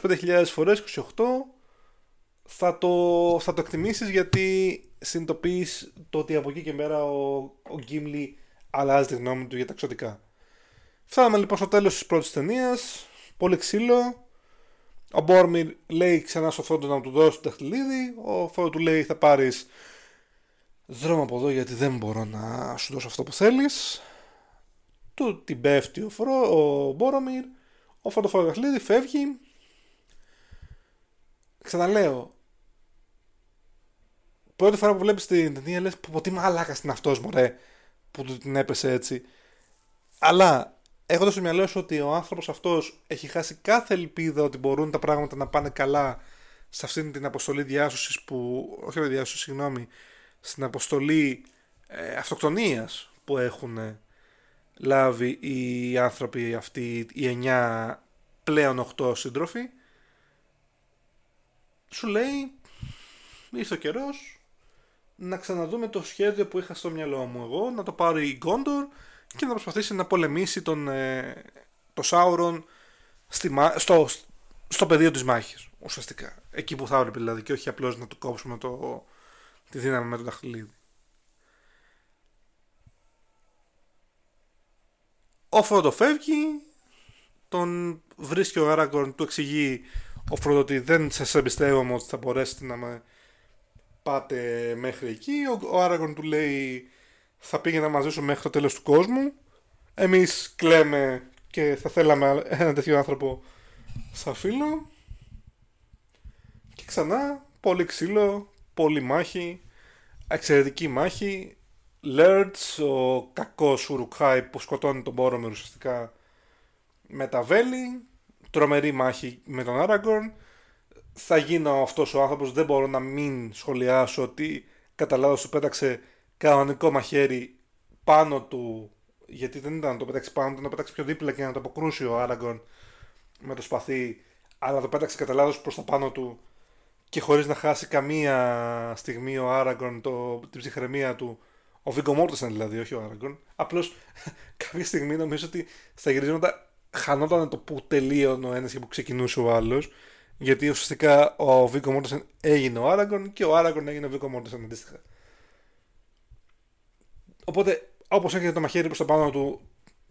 25.000 φορές, 28 θα το, θα το εκτιμήσεις γιατί συνειδητοποιείς το ότι από εκεί και μέρα ο, ο Gimli αλλάζει τη γνώμη του για τα εξωτικά. Φτάνουμε λοιπόν στο τέλος της πρώτης ταινίας πολύ ξύλο. Ο Μπόρμιρ λέει ξανά στο Φρόντο να του δώσει το δαχτυλίδι. Ο Φρόντο του λέει θα πάρεις δρόμο από εδώ γιατί δεν μπορώ να σου δώσω αυτό που θέλεις. Του την πέφτει ο, Φρό, ο Μπόρομιρ. Ο Φρόντο φάει το δαχτυλίδι, φεύγει. Ξαναλέω, πρώτη φορά που βλέπεις την ταινία λες πω τι μαλάκα είναι αυτός μωρέ που του την έπεσε έτσι. Αλλά έχοντας στο μυαλό σου ότι ο άνθρωπος αυτός έχει χάσει κάθε ελπίδα ότι μπορούν τα πράγματα να πάνε καλά σε αυτήν την αποστολή διάσωσης που. Όχι διάσωση, συγγνώμη. Στην αποστολή ε, αυτοκτονίας που έχουν λάβει οι άνθρωποι αυτοί, οι 9 πλέον 8 σύντροφοι, σου λέει ήρθε ο καιρός να ξαναδούμε το σχέδιο που είχα στο μυαλό μου εγώ, να το πάρει η Γκόντορ και να προσπαθήσει να πολεμήσει τον, ε, το Σάουρον στη, στο, στο πεδίο της μάχης ουσιαστικά. Εκεί που θα έπρεπε δηλαδή και όχι απλώς να του κόψουμε το, τη δύναμη με τον δαχτυλίδι. Ο Φρόντο φεύγει, τον βρίσκει ο Άραγκορν, του εξηγεί ο Φρόντο ότι δεν σας εμπιστεύομαι ότι θα μπορέσετε να με πάτε μέχρι εκεί. Ο, ο Άραγκορν του λέει θα πήγαινα μαζί σου μέχρι το τέλος του κόσμου. Εμείς κλαίμε και θα θέλαμε ένα τέτοιο άνθρωπο σαν φίλο. Και ξανά, πολύ ξύλο, πολύ μάχη, εξαιρετική μάχη. Λέρτς, ο κακός Ουρουκχάι που σκοτώνει τον Μπόρομερ ουσιαστικά με τα βέλη. Τρομερή μάχη με τον Άραγκορν. Θα γίνω αυτός ο άνθρωπος, δεν μπορώ να μην σχολιάσω ότι κατά λάθος του πέταξε κανονικό μαχαίρι πάνω του, γιατί δεν ήταν να το πέταξε πάνω του, να το πέταξε πιο δίπλα και να το αποκρούσει ο Άραγκον με το σπαθί, αλλά το πέταξε κατά λάθος προς το πάνω του και χωρίς να χάσει καμία στιγμή ο Άραγκον το, την ψυχραιμία του. Ο Βίγκο Μόρτεσαν δηλαδή, όχι ο Άραγκον. Απλώς κάποια στιγμή νομίζω ότι στα γυρίσματα χανόταν το που τελείωνε ο ένας και που ξεκινούσε ο άλλος. Γιατί ουσιαστικά ο Βίγκο Μόρτεσαν έγινε ο Άραγκον και ο Άραγκον έγινε ο Βίγκο Μόρτεσαν αντίστοιχα. Οπότε, όπως έχετε το μαχαίρι προς το πάνω του,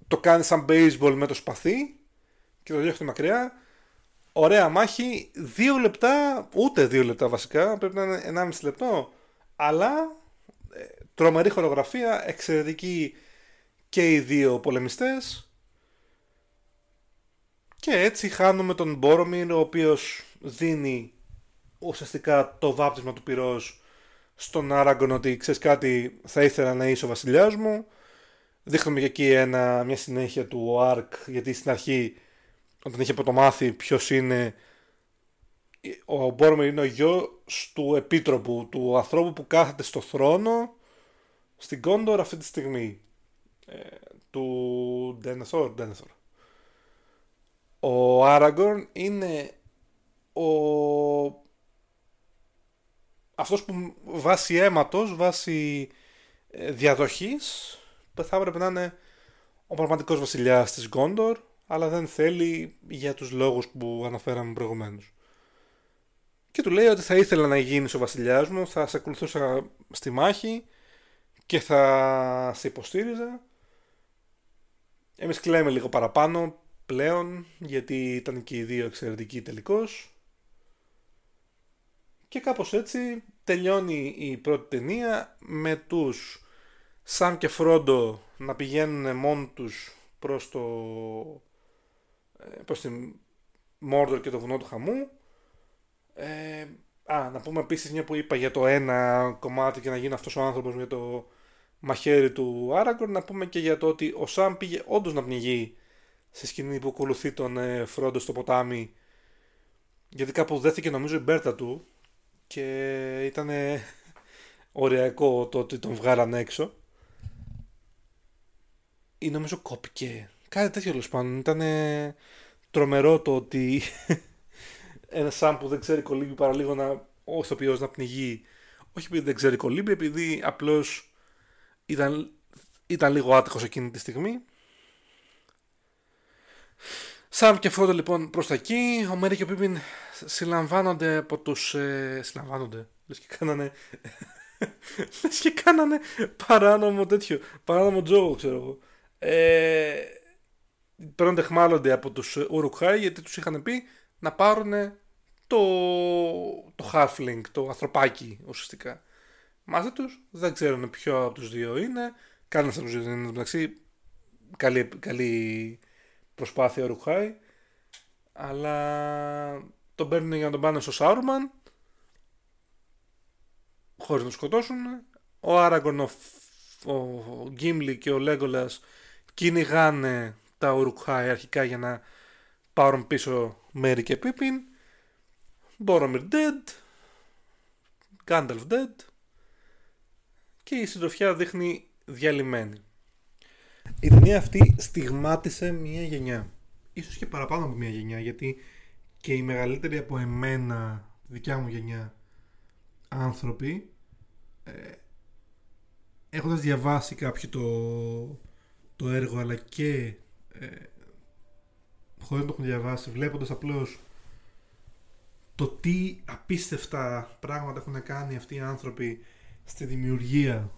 το κάνει σαν baseball με το σπαθί και το διώχνει μακριά. Ωραία μάχη, δύο λεπτά, ούτε δύο λεπτά βασικά, πρέπει να είναι 1,5 λεπτό. Αλλά ε, τρομερή χορογραφία, εξαιρετική και οι δύο πολεμιστές. Και έτσι χάνουμε τον Μπόρομιρ, ο οποίος δίνει ουσιαστικά το βάπτισμα του πυρός στον Άραγκον ότι ξέρεις κάτι, θα ήθελα να είσαι ο βασιλιάς μου. Δείχνουμε και εκεί ένα, μια συνέχεια του Αρκ, γιατί στην αρχή, όταν είχε μάθει ποιος είναι, ο Μπόρμερ είναι ο γιος του επίτροπου, του ανθρώπου που κάθεται στο θρόνο στην Κόντορ αυτή τη στιγμή. Ε, του Ντένεθορ. Ο Άραγκορν είναι ο αυτός που βάσει αίματος, βάσει ε, διαδοχής, θα έπρεπε να είναι ο πραγματικός βασιλιάς της Γκόντορ, αλλά δεν θέλει για τους λόγους που αναφέραμε προηγουμένως. Και του λέει ότι θα ήθελα να γίνεις ο βασιλιάς μου, θα σε ακολουθούσα στη μάχη και θα σε υποστήριζα. Εμείς κλαίμε λίγο παραπάνω πλέον, γιατί ήταν και οι δύο εξαιρετικοί τελικώς. Και κάπως έτσι τελειώνει η πρώτη ταινία με τους Σαμ και Φρόντο να πηγαίνουν μόνοι τους προς το ε, προς την Μόρδορ και το βουνό του Χαμού ε, Α, να πούμε επίσης μια που είπα για το ένα κομμάτι και να γίνει αυτός ο άνθρωπος με το μαχαίρι του Άραγκορ, να πούμε και για το ότι ο Σαμ πήγε όντως να πνιγεί στη σκηνή που ακολουθεί τον ε, Φρόντο στο ποτάμι. Γιατί κάπου δέθηκε νομίζω η μπέρτα του και ήταν ωριακό το ότι τον βγάλαν έξω. Ή νομίζω κόπηκε. Κάτι τέτοιο τέλος πάντων. Ήταν τρομερό το ότι ένα Σαμ που δεν ξέρει κολύμπι παρά λίγο να, ο ηθοποιός να πνιγεί. Όχι επειδή δεν ξέρει κολύμπι, επειδή απλώς ήταν, ήταν λίγο άτυχος εκείνη τη στιγμή. Σαμ και Φρόντο λοιπόν προς τα εκεί. Ο Μέρι και ο Πίπιν συλλαμβάνονται από τους. Ε, συλλαμβάνονται. Λες και κάνανε. Λες και κάνανε παράνομο τέτοιο. Παράνομο τζόγο, ξέρω εγώ. Ε, παίρνονται χμάλλονται από τους Ουρουχάι γιατί τους είχαν πει να πάρουν το, το halfling, το ανθρωπάκι ουσιαστικά. Μαζί τους δεν ξέρουν ποιο από τους δύο είναι. Κανένας από τους δύο δεν είναι μεταξύ. Καλή, καλή προσπάθεια Ουρουχάι. Αλλά τον παίρνουν για να τον πάνε στο Σάρουμαν χωρίς να τον σκοτώσουν. Ο Άραγκον, ο, ο Γκίμλι και ο Λέγκολας κυνηγάνε τα Ουρουχάι αρχικά για να πάρουν πίσω Μέρι και Πίπιν. Μπόρομιρ dead. Γκάνταλφ dead. Και η συντροφιά δείχνει διαλυμένη. Η ταινία αυτή στιγμάτισε μία γενιά. Ίσως και παραπάνω από μία γενιά γιατί και οι μεγαλύτεροι από εμένα, δικιά μου γενιά, άνθρωποι ε, έχοντας διαβάσει κάποιο το, το έργο αλλά και ε, χωρίς να το έχουν διαβάσει βλέποντας απλώς το τι απίστευτα πράγματα έχουν κάνει αυτοί οι άνθρωποι στη δημιουργία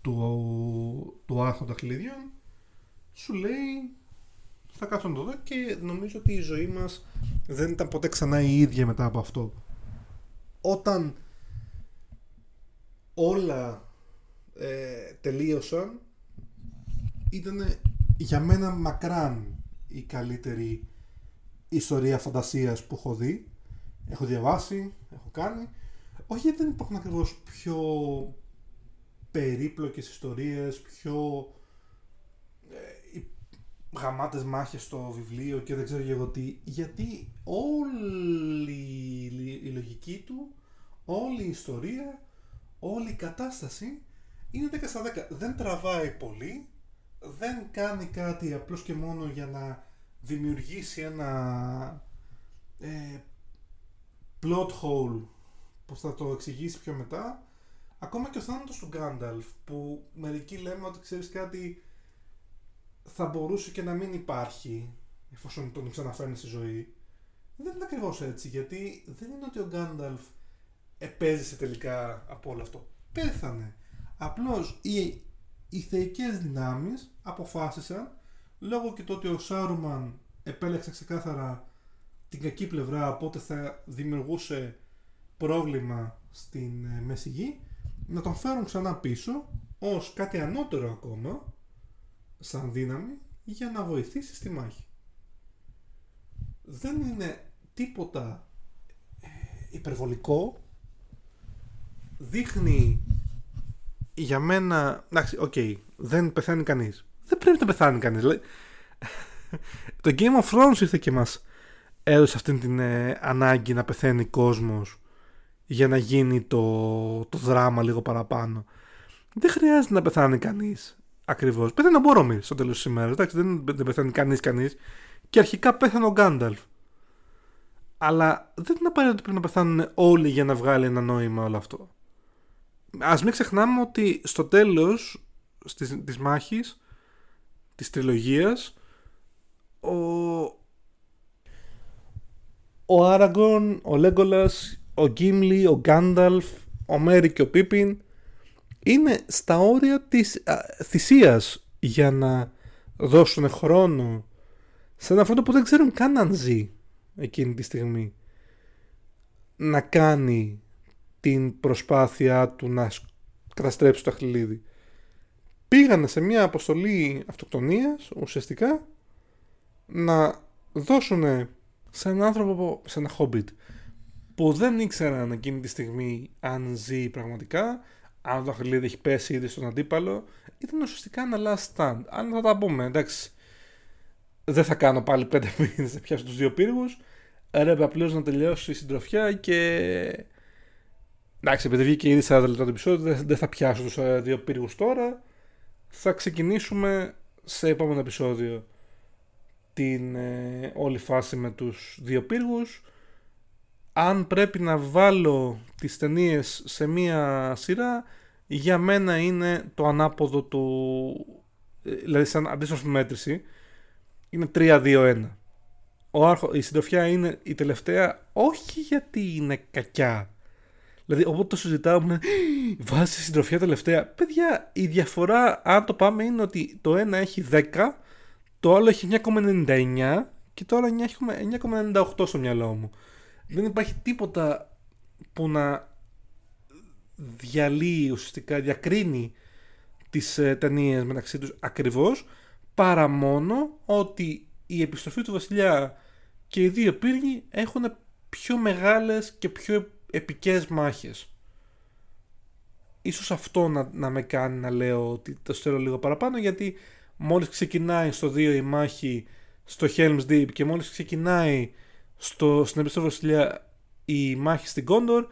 του, του άρθρου δαχτυλίδιων σου λέει θα κάτσω να το δω και νομίζω ότι η ζωή μας δεν ήταν ποτέ ξανά η ίδια μετά από αυτό όταν όλα ε, τελείωσαν ήταν για μένα μακράν η καλύτερη ιστορία φαντασίας που έχω δει. Έχω διαβάσει, έχω κάνει. Όχι γιατί δεν υπάρχουν ακριβώς πιο περίπλοκες ιστορίες, πιο ε, γαμάτες μάχες στο βιβλίο και δεν ξέρω εγώ τι. Γιατί όλη η λογική του, όλη η ιστορία, όλη η κατάσταση είναι 10 στα 10. Δεν τραβάει πολύ, δεν κάνει κάτι απλώς και μόνο για να δημιουργήσει ένα ε, plot hole που θα το εξηγήσει πιο μετά ακόμα και ο θάνατος του Γκάνταλφ που μερικοί λέμε ότι ξέρεις κάτι θα μπορούσε και να μην υπάρχει εφόσον τον ξαναφέρνει στη ζωή δεν είναι ακριβώς έτσι γιατί δεν είναι ότι ο Γκάνταλφ επέζησε τελικά από όλο αυτό. Πέθανε. Απλώς η οι θεϊκές δυνάμεις αποφάσισαν λόγω και το ότι ο Σάρουμαν επέλεξε ξεκάθαρα την κακή πλευρά οπότε θα δημιουργούσε πρόβλημα στην ε, Μέση Γη να τον φέρουν ξανά πίσω ως κάτι ανώτερο ακόμα σαν δύναμη για να βοηθήσει στη μάχη. Δεν είναι τίποτα ε, υπερβολικό δείχνει για μένα. Εντάξει, OK, okay, δεν πεθάνει κανείς. Δεν πρέπει να πεθάνει κανείς. το Game of Thrones ήρθε και μας έδωσε αυτή την ε, ανάγκη να πεθαίνει κόσμος για να γίνει το, το δράμα λίγο παραπάνω. Δεν χρειάζεται να πεθάνει κανείς ακριβώς. Πέθανε ο Μπόρομιρ στο τέλος της ημέρας. Εντάξει, δεν, δεν πεθάνει κανείς κανείς. Και αρχικά πέθανε ο Γκάνταλφ. Αλλά δεν είναι απαραίτητο ότι πρέπει να πεθάνουν όλοι για να βγάλει ένα νόημα όλο αυτό ας μην ξεχνάμε ότι στο τέλος της, της μάχης της τριλογίας ο ο Άραγκον, ο Λέγκολας, ο Γκίμλι, ο Γκάνταλφ, ο Μέρι και ο Πίπιν είναι στα όρια της α, θυσίας για να δώσουν χρόνο σε ένα φρόντο που δεν ξέρουν καν αν ζει εκείνη τη στιγμή να κάνει την προσπάθειά του να καταστρέψει το αχλίδι. Πήγανε σε μια αποστολή αυτοκτονίας ουσιαστικά να δώσουν σε έναν άνθρωπο, σε ένα χόμπιτ που δεν ήξεραν εκείνη τη στιγμή αν ζει πραγματικά, αν το αχλίδι έχει πέσει ήδη στον αντίπαλο, ήταν ουσιαστικά ένα last stand. Αν θα τα πούμε, εντάξει, δεν θα κάνω πάλι πέντε μήνες να πιάσω τους δύο πύργους. Έπρεπε απλώ να τελειώσει η συντροφιά και. Εντάξει, επειδή βγήκε ήδη 40 λεπτά το επεισόδιο, δεν θα πιάσω τους ε, δύο πύργους τώρα. Θα ξεκινήσουμε σε επόμενο επεισόδιο την ε, όλη φάση με τους δύο πύργους αν πρέπει να βάλω τις ταινίες σε μία σειρά για μένα είναι το ανάποδο του ε, δηλαδή σαν αντίστοιχη μέτρηση είναι 3-2-1 η συντροφιά είναι η τελευταία όχι γιατί είναι κακιά. Δηλαδή όποτε το συζητάμε βάζει συντροφιά τελευταία παιδιά η διαφορά αν το πάμε είναι ότι το ένα έχει 10 το άλλο έχει 9,99 και το άλλο έχει 9,98 στο μυαλό μου δεν υπάρχει τίποτα που να διαλύει ουσιαστικά, διακρίνει τις ε, ταινίες μεταξύ τους ακριβώς παρά μόνο ότι η επιστροφή του βασιλιά και οι δύο πύργοι έχουν πιο μεγάλες και πιο επικές μάχες. Ίσως αυτό να, να με κάνει να λέω ότι το στέλνω λίγο παραπάνω γιατί μόλις ξεκινάει στο 2 η μάχη στο Helm's Deep και μόλις ξεκινάει στο, στην επιστροφή βασιλιά η μάχη στην Κόντορ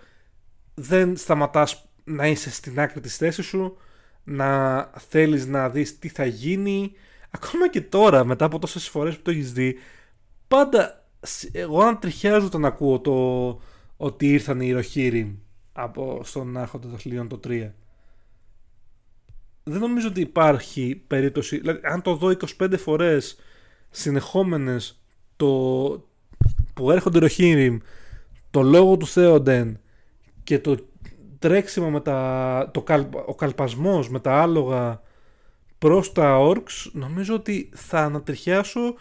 δεν σταματάς να είσαι στην άκρη της θέσης σου να θέλεις να δεις τι θα γίνει. Ακόμα και τώρα μετά από τόσες φορές που το έχεις δει πάντα εγώ αν τριχιάζω όταν ακούω το ότι ήρθαν οι Ροχήρι από στον Άρχοντα των το 3 δεν νομίζω ότι υπάρχει περίπτωση δηλαδή αν το δω 25 φορές συνεχόμενες το, που έρχονται Ροχήριμ, το λόγο του Θέοντεν και το τρέξιμο με τα, το καλ, ο καλπασμός με τα άλογα προς τα όρξ νομίζω ότι θα ανατριχιάσω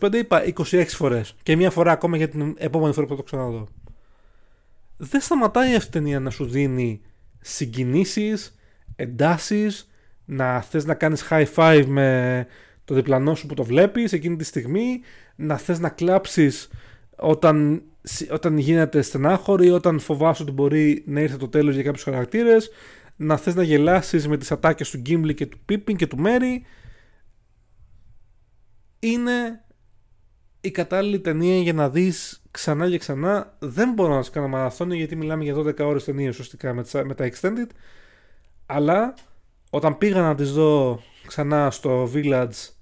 25 είπα 26 φορές και μια φορά ακόμα για την επόμενη φορά που θα το ξαναδώ. Δεν σταματάει αυτή η ταινία να σου δίνει συγκινήσεις, εντάσεις, να θες να κάνεις high five με το διπλανό σου που το βλέπεις εκείνη τη στιγμή, να θες να κλάψεις όταν, όταν γίνεται στενάχωρη, όταν φοβάσαι ότι μπορεί να ήρθε το τέλος για κάποιους χαρακτήρες, να θες να γελάσεις με τις ατάκες του Gimli και του Pippin και του Merry. Είναι η κατάλληλη ταινία για να δεις ξανά και ξανά. Δεν μπορώ να σας κάνω μαραθώνιο γιατί μιλάμε για 12 ώρες ταινία ουσιαστικά με, με τα Extended. Αλλά όταν πήγα να τις δω ξανά στο Village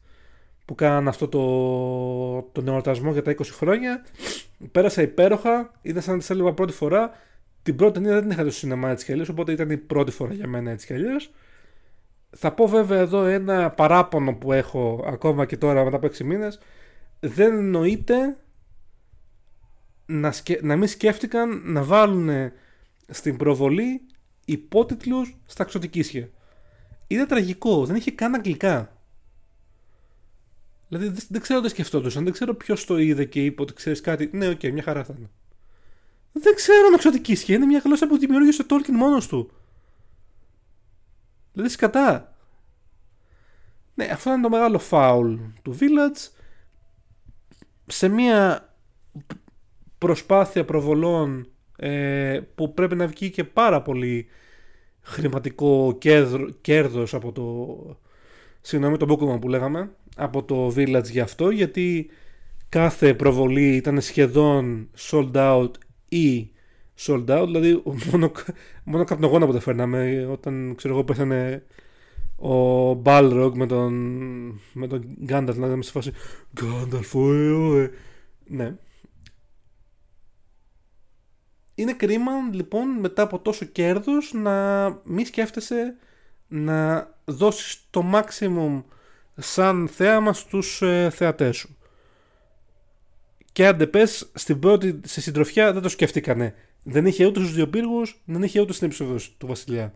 που κάναν αυτό το, το εορτασμό για τα 20 χρόνια. Πέρασα υπέροχα, είδα σαν τη έλεγα πρώτη φορά. Την πρώτη ταινία δεν την είχα δει στο σινεμά έτσι κι αλλιώς, οπότε ήταν η πρώτη φορά για μένα έτσι κι αλλιώς. Θα πω βέβαια εδώ ένα παράπονο που έχω ακόμα και τώρα μετά από 6 μήνες. Δεν εννοείται να, σκε... να μην σκέφτηκαν να βάλουν στην προβολή υπότιτλους στα ξωτικίσια. Είναι τραγικό, δεν είχε καν αγγλικά. Δηλαδή δεν ξέρω τι σκεφτόντουσαν, δεν ξέρω ποιος το είδε και είπε ότι ξέρεις κάτι. Ναι, OK, okay, μια χαρά θα είναι. Δεν ξέρουμε ξωτικίσια. Είναι μια γλώσσα που δημιούργησε ο Τόλκιν μόνος του. Δηλαδή σκατά. Ναι, αυτό είναι το μεγάλο φάουλ του Village. Σε μια προσπάθεια προβολών ε, που πρέπει να βγει και πάρα πολύ χρηματικό κέρδος από το συγγνώμη το Pokemon που λέγαμε από το Village γι' αυτό γιατί κάθε προβολή ήταν σχεδόν sold out ή sold out δηλαδή μόνο, μόνο καπνογόνα που τα φέρναμε όταν ξέρω εγώ πέθανε ο Balrog με τον με τον Gandalf να σε φάση Gandalf ωε, ναι. Είναι κρίμα λοιπόν μετά από τόσο κέρδος να μη σκέφτεσαι να δώσεις το maximum σαν θέαμα στους ε, θεατές σου. Και αν πες, στην πρώτη σε συντροφιά δεν το σκέφτηκανε. Δεν είχε ούτε στους δύο πύργους, δεν είχε ούτε στην επεισόδιο του Βασιλιά.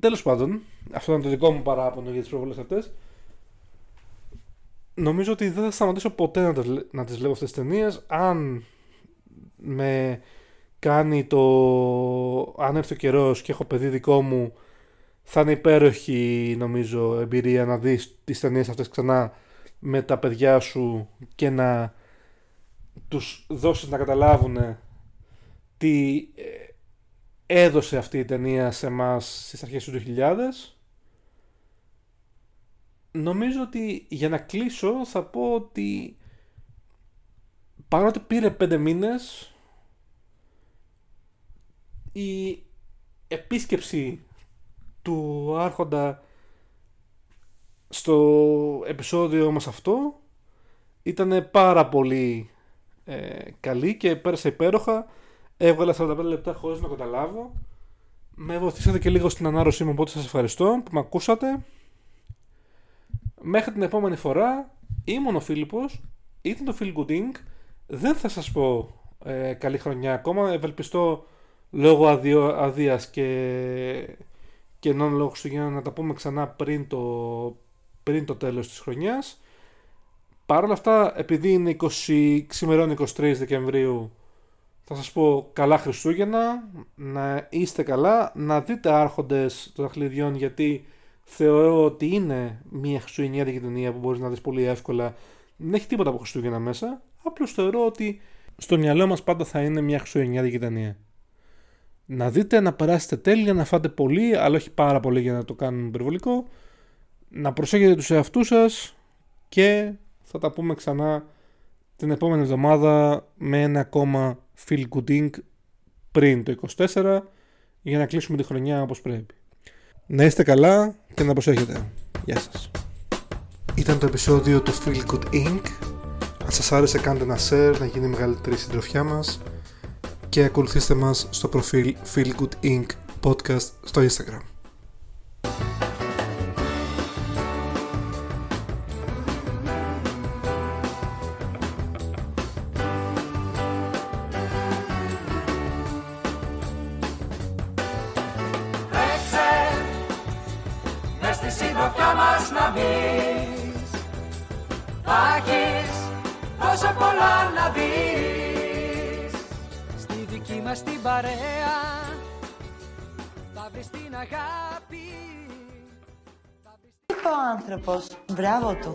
Τέλος πάντων, αυτό ήταν το δικό μου παράπονο για τις προβολές αυτές. Νομίζω ότι δεν θα σταματήσω ποτέ να, τις, να τις βλέπω αυτές τις ταινίες αν με κάνει το αν έρθει ο καιρός και έχω παιδί δικό μου θα είναι υπέροχη νομίζω εμπειρία να δεις τις ταινίες αυτές ξανά με τα παιδιά σου και να τους δώσεις να καταλάβουν τι ε, έδωσε αυτή η ταινία σε μας στις αρχές του 2000 νομίζω ότι για να κλείσω θα πω ότι παρότι πήρε πέντε μήνες η επίσκεψη του Άρχοντα στο επεισόδιο μας αυτό ήταν πάρα πολύ ε, καλή και πέρασε υπέροχα. Έβγαλα 45 λεπτά χωρίς να καταλάβω. Με βοηθήσατε και λίγο στην ανάρρωσή μου, οπότε σας ευχαριστώ που με ακούσατε. Μέχρι την επόμενη φορά ήμουν ο Φίλιππος, ήταν το Phil Good Δεν θα σας πω ε, καλή χρονιά ακόμα, ευελπιστώ λόγω αδείας και κενών λόγω Χριστουγέννων να τα πούμε ξανά πριν το, πριν το τέλος της χρονιάς. Παρ' όλα αυτά, επειδή είναι 20, ξημερών 23 Δεκεμβρίου, θα σας πω καλά Χριστούγεννα, να είστε καλά, να δείτε άρχοντες των δαχλιδιών γιατί θεωρώ ότι είναι μια χριστουγεννιάτικη ταινία που μπορείς να δεις πολύ εύκολα. Δεν έχει τίποτα από Χριστούγεννα μέσα, απλώς θεωρώ ότι στο μυαλό μας πάντα θα είναι μια χριστουγεννιάτικη ταινία. Να δείτε, να περάσετε τέλεια, να φάτε πολύ, αλλά όχι πάρα πολύ για να το κάνουμε υπερβολικό. Να προσέχετε τους εαυτούς σας και θα τα πούμε ξανά την επόμενη εβδομάδα με ένα ακόμα feel good πριν το 24 για να κλείσουμε τη χρονιά όπως πρέπει. Να είστε καλά και να προσέχετε. Γεια σας. Ήταν το επεισόδιο του Feel Good Inc. Αν σας άρεσε κάντε ένα share να γίνει μεγαλύτερη συντροφιά μας και ακολουθήστε μας στο προφίλ Feel Good Inc. podcast στο Instagram. Άνθρωπος. Μπράβο του.